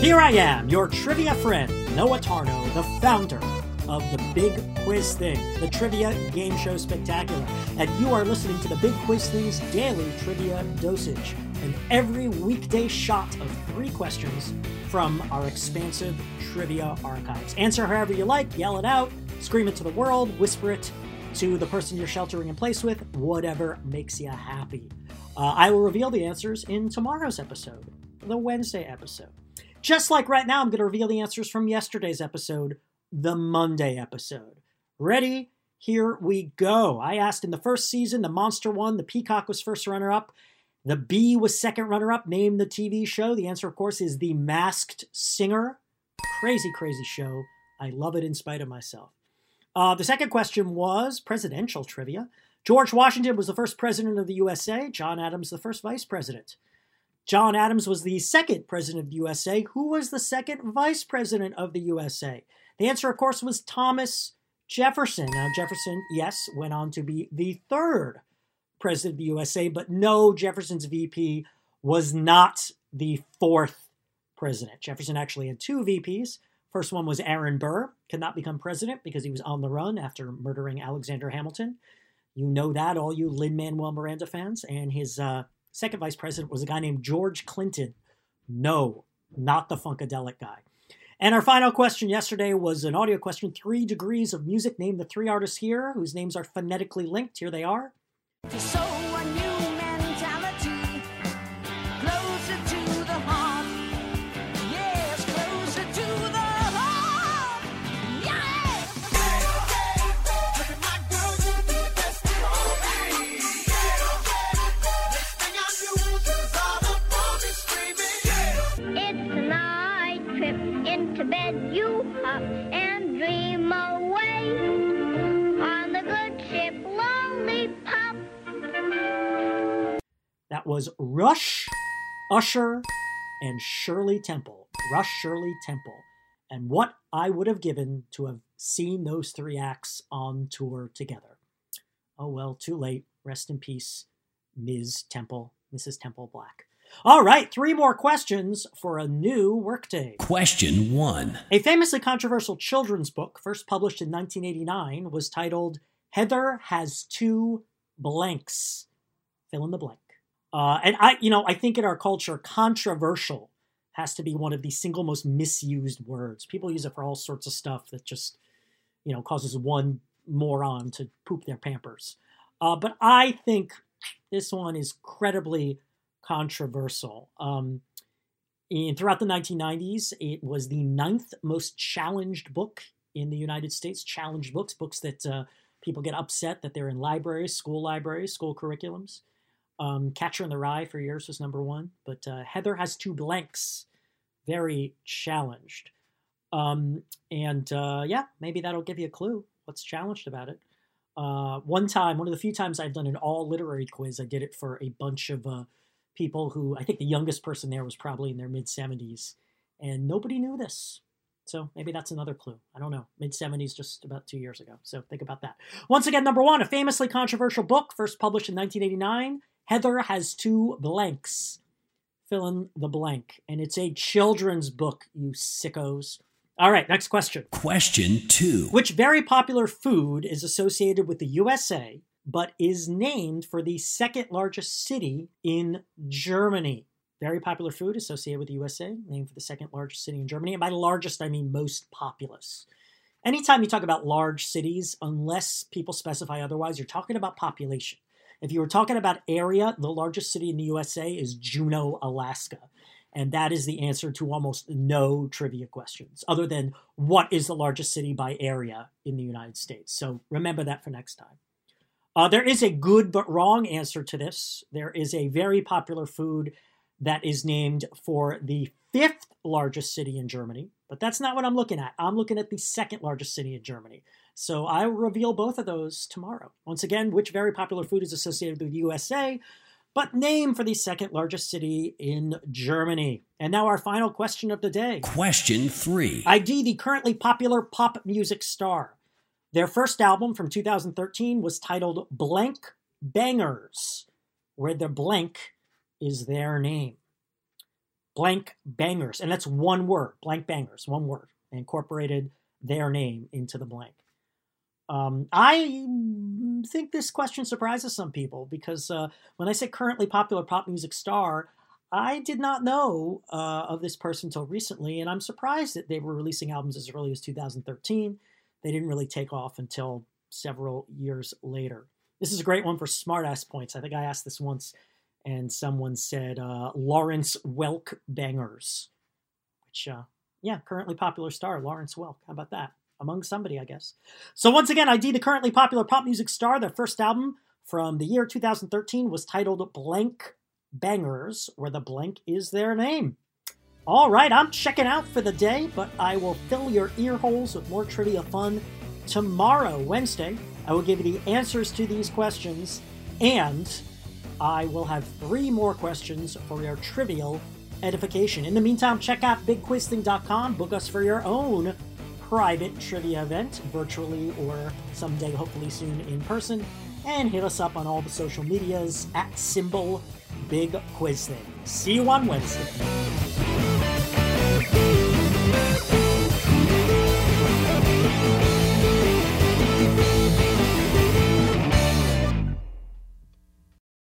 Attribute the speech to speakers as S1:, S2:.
S1: Here I am, your trivia friend, Noah Tarnow, the founder of the Big Quiz Thing, the trivia game show spectacular. And you are listening to the Big Quiz Thing's daily trivia dosage, an every weekday shot of three questions from our expansive trivia archives. Answer however you like, yell it out, scream it to the world, whisper it to the person you're sheltering in place with, whatever makes you happy. Uh, I will reveal the answers in tomorrow's episode, the Wednesday episode. Just like right now, I'm going to reveal the answers from yesterday's episode, the Monday episode. Ready? Here we go. I asked in the first season, the monster won, the peacock was first runner up, the bee was second runner up. Name the TV show. The answer, of course, is The Masked Singer. Crazy, crazy show. I love it in spite of myself. Uh, the second question was presidential trivia. George Washington was the first president of the USA, John Adams, the first vice president. John Adams was the second president of the USA. Who was the second vice president of the USA? The answer, of course, was Thomas Jefferson. Now, Jefferson, yes, went on to be the third president of the USA, but no, Jefferson's VP was not the fourth president. Jefferson actually had two VPs. First one was Aaron Burr, could not become president because he was on the run after murdering Alexander Hamilton. You know that, all you Lin Manuel Miranda fans. And his uh, Second vice president was a guy named George Clinton. No, not the Funkadelic guy. And our final question yesterday was an audio question Three degrees of music. Name the three artists here whose names are phonetically linked. Here they are. So That was Rush, Usher, and Shirley Temple. Rush, Shirley Temple. And what I would have given to have seen those three acts on tour together. Oh well, too late. Rest in peace, Ms. Temple, Mrs. Temple Black. All right, three more questions for a new workday.
S2: Question one.
S1: A famously controversial children's book, first published in 1989, was titled Heather Has Two Blanks. Fill in the blank. Uh, and I, you know, I think in our culture, controversial has to be one of the single most misused words. People use it for all sorts of stuff that just, you know, causes one moron to poop their pampers. Uh, but I think this one is credibly controversial. Um, in, throughout the 1990s, it was the ninth most challenged book in the United States. Challenged books, books that uh, people get upset that they're in libraries, school libraries, school curriculums. Um, Catcher in the Rye for years was number one, but uh, Heather has two blanks, very challenged. Um, and uh, yeah, maybe that'll give you a clue what's challenged about it. Uh, one time, one of the few times I've done an all literary quiz, I did it for a bunch of uh, people who I think the youngest person there was probably in their mid 70s, and nobody knew this. So maybe that's another clue. I don't know. Mid 70s, just about two years ago. So think about that. Once again, number one, a famously controversial book, first published in 1989 Heather has two blanks. Fill in the blank. And it's a children's book, you sickos. All right, next question.
S2: Question two.
S1: Which very popular food is associated with the USA, but is named for the second largest city in Germany? Very popular food associated with the USA, named for the second largest city in Germany. And by largest, I mean most populous. Anytime you talk about large cities, unless people specify otherwise, you're talking about population. If you were talking about area, the largest city in the USA is Juneau, Alaska. And that is the answer to almost no trivia questions, other than what is the largest city by area in the United States. So remember that for next time. Uh, there is a good but wrong answer to this. There is a very popular food that is named for the fifth largest city in Germany, but that's not what I'm looking at. I'm looking at the second largest city in Germany. So I will reveal both of those tomorrow. Once again, which very popular food is associated with USA, but name for the second largest city in Germany. And now our final question of the day.
S2: Question three.
S1: ID, the currently popular pop music star. Their first album from 2013 was titled Blank Bangers, where the blank is their name. Blank Bangers, and that's one word. Blank Bangers, one word. They incorporated their name into the blank. Um, I think this question surprises some people because uh, when I say currently popular pop music star, I did not know uh, of this person until recently, and I'm surprised that they were releasing albums as early as 2013. They didn't really take off until several years later. This is a great one for smartass points. I think I asked this once, and someone said uh, Lawrence Welk Bangers, which, uh, yeah, currently popular star Lawrence Welk. How about that? Among somebody, I guess. So once again, ID the currently popular pop music star. Their first album from the year 2013 was titled Blank Bangers, where the blank is their name. All right, I'm checking out for the day, but I will fill your ear holes with more trivia fun tomorrow, Wednesday. I will give you the answers to these questions, and I will have three more questions for your trivial edification. In the meantime, check out bigquizthing.com, book us for your own private trivia event, virtually or someday, hopefully soon in person, and hit us up on all the social medias at symbol big quiz thing. See you on Wednesday.